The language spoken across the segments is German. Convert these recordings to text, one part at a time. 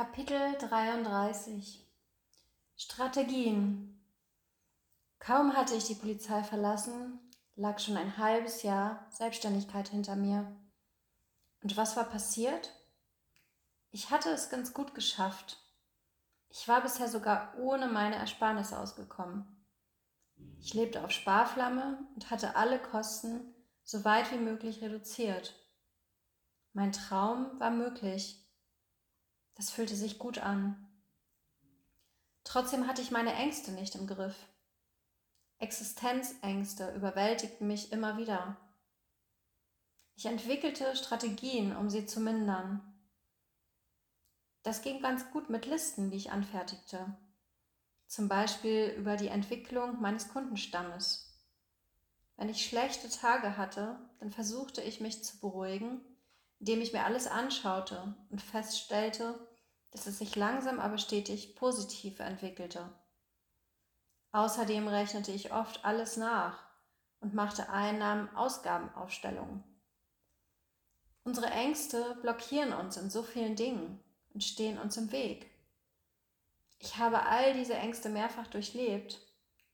Kapitel 33 Strategien Kaum hatte ich die Polizei verlassen, lag schon ein halbes Jahr Selbstständigkeit hinter mir. Und was war passiert? Ich hatte es ganz gut geschafft. Ich war bisher sogar ohne meine Ersparnisse ausgekommen. Ich lebte auf Sparflamme und hatte alle Kosten so weit wie möglich reduziert. Mein Traum war möglich. Das fühlte sich gut an. Trotzdem hatte ich meine Ängste nicht im Griff. Existenzängste überwältigten mich immer wieder. Ich entwickelte Strategien, um sie zu mindern. Das ging ganz gut mit Listen, die ich anfertigte. Zum Beispiel über die Entwicklung meines Kundenstammes. Wenn ich schlechte Tage hatte, dann versuchte ich mich zu beruhigen indem ich mir alles anschaute und feststellte, dass es sich langsam aber stetig positiv entwickelte. Außerdem rechnete ich oft alles nach und machte Einnahmen-Ausgabenaufstellungen. Unsere Ängste blockieren uns in so vielen Dingen und stehen uns im Weg. Ich habe all diese Ängste mehrfach durchlebt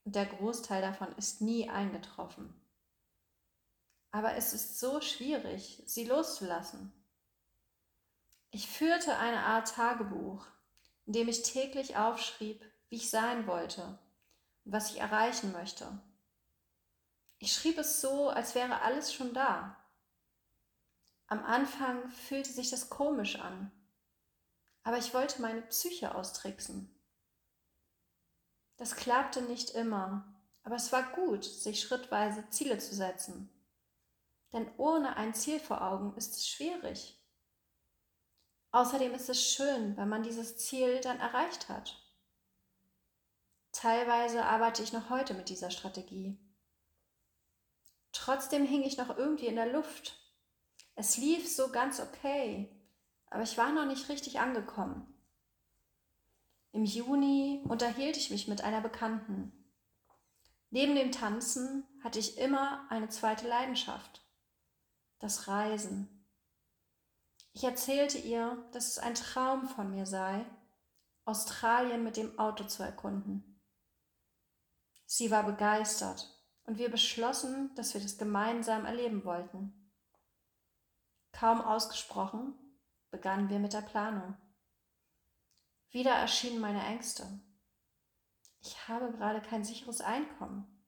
und der Großteil davon ist nie eingetroffen. Aber es ist so schwierig, sie loszulassen. Ich führte eine Art Tagebuch, in dem ich täglich aufschrieb, wie ich sein wollte und was ich erreichen möchte. Ich schrieb es so, als wäre alles schon da. Am Anfang fühlte sich das komisch an, aber ich wollte meine Psyche austricksen. Das klappte nicht immer, aber es war gut, sich schrittweise Ziele zu setzen. Denn ohne ein Ziel vor Augen ist es schwierig. Außerdem ist es schön, wenn man dieses Ziel dann erreicht hat. Teilweise arbeite ich noch heute mit dieser Strategie. Trotzdem hing ich noch irgendwie in der Luft. Es lief so ganz okay, aber ich war noch nicht richtig angekommen. Im Juni unterhielt ich mich mit einer Bekannten. Neben dem Tanzen hatte ich immer eine zweite Leidenschaft das Reisen. Ich erzählte ihr, dass es ein Traum von mir sei, Australien mit dem Auto zu erkunden. Sie war begeistert und wir beschlossen, dass wir das gemeinsam erleben wollten. Kaum ausgesprochen, begannen wir mit der Planung. Wieder erschienen meine Ängste. Ich habe gerade kein sicheres Einkommen.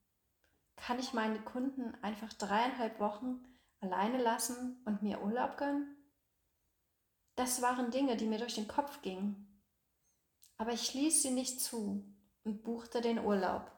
Kann ich meine Kunden einfach dreieinhalb Wochen alleine lassen und mir Urlaub gönnen? Das waren Dinge, die mir durch den Kopf gingen. Aber ich ließ sie nicht zu und buchte den Urlaub.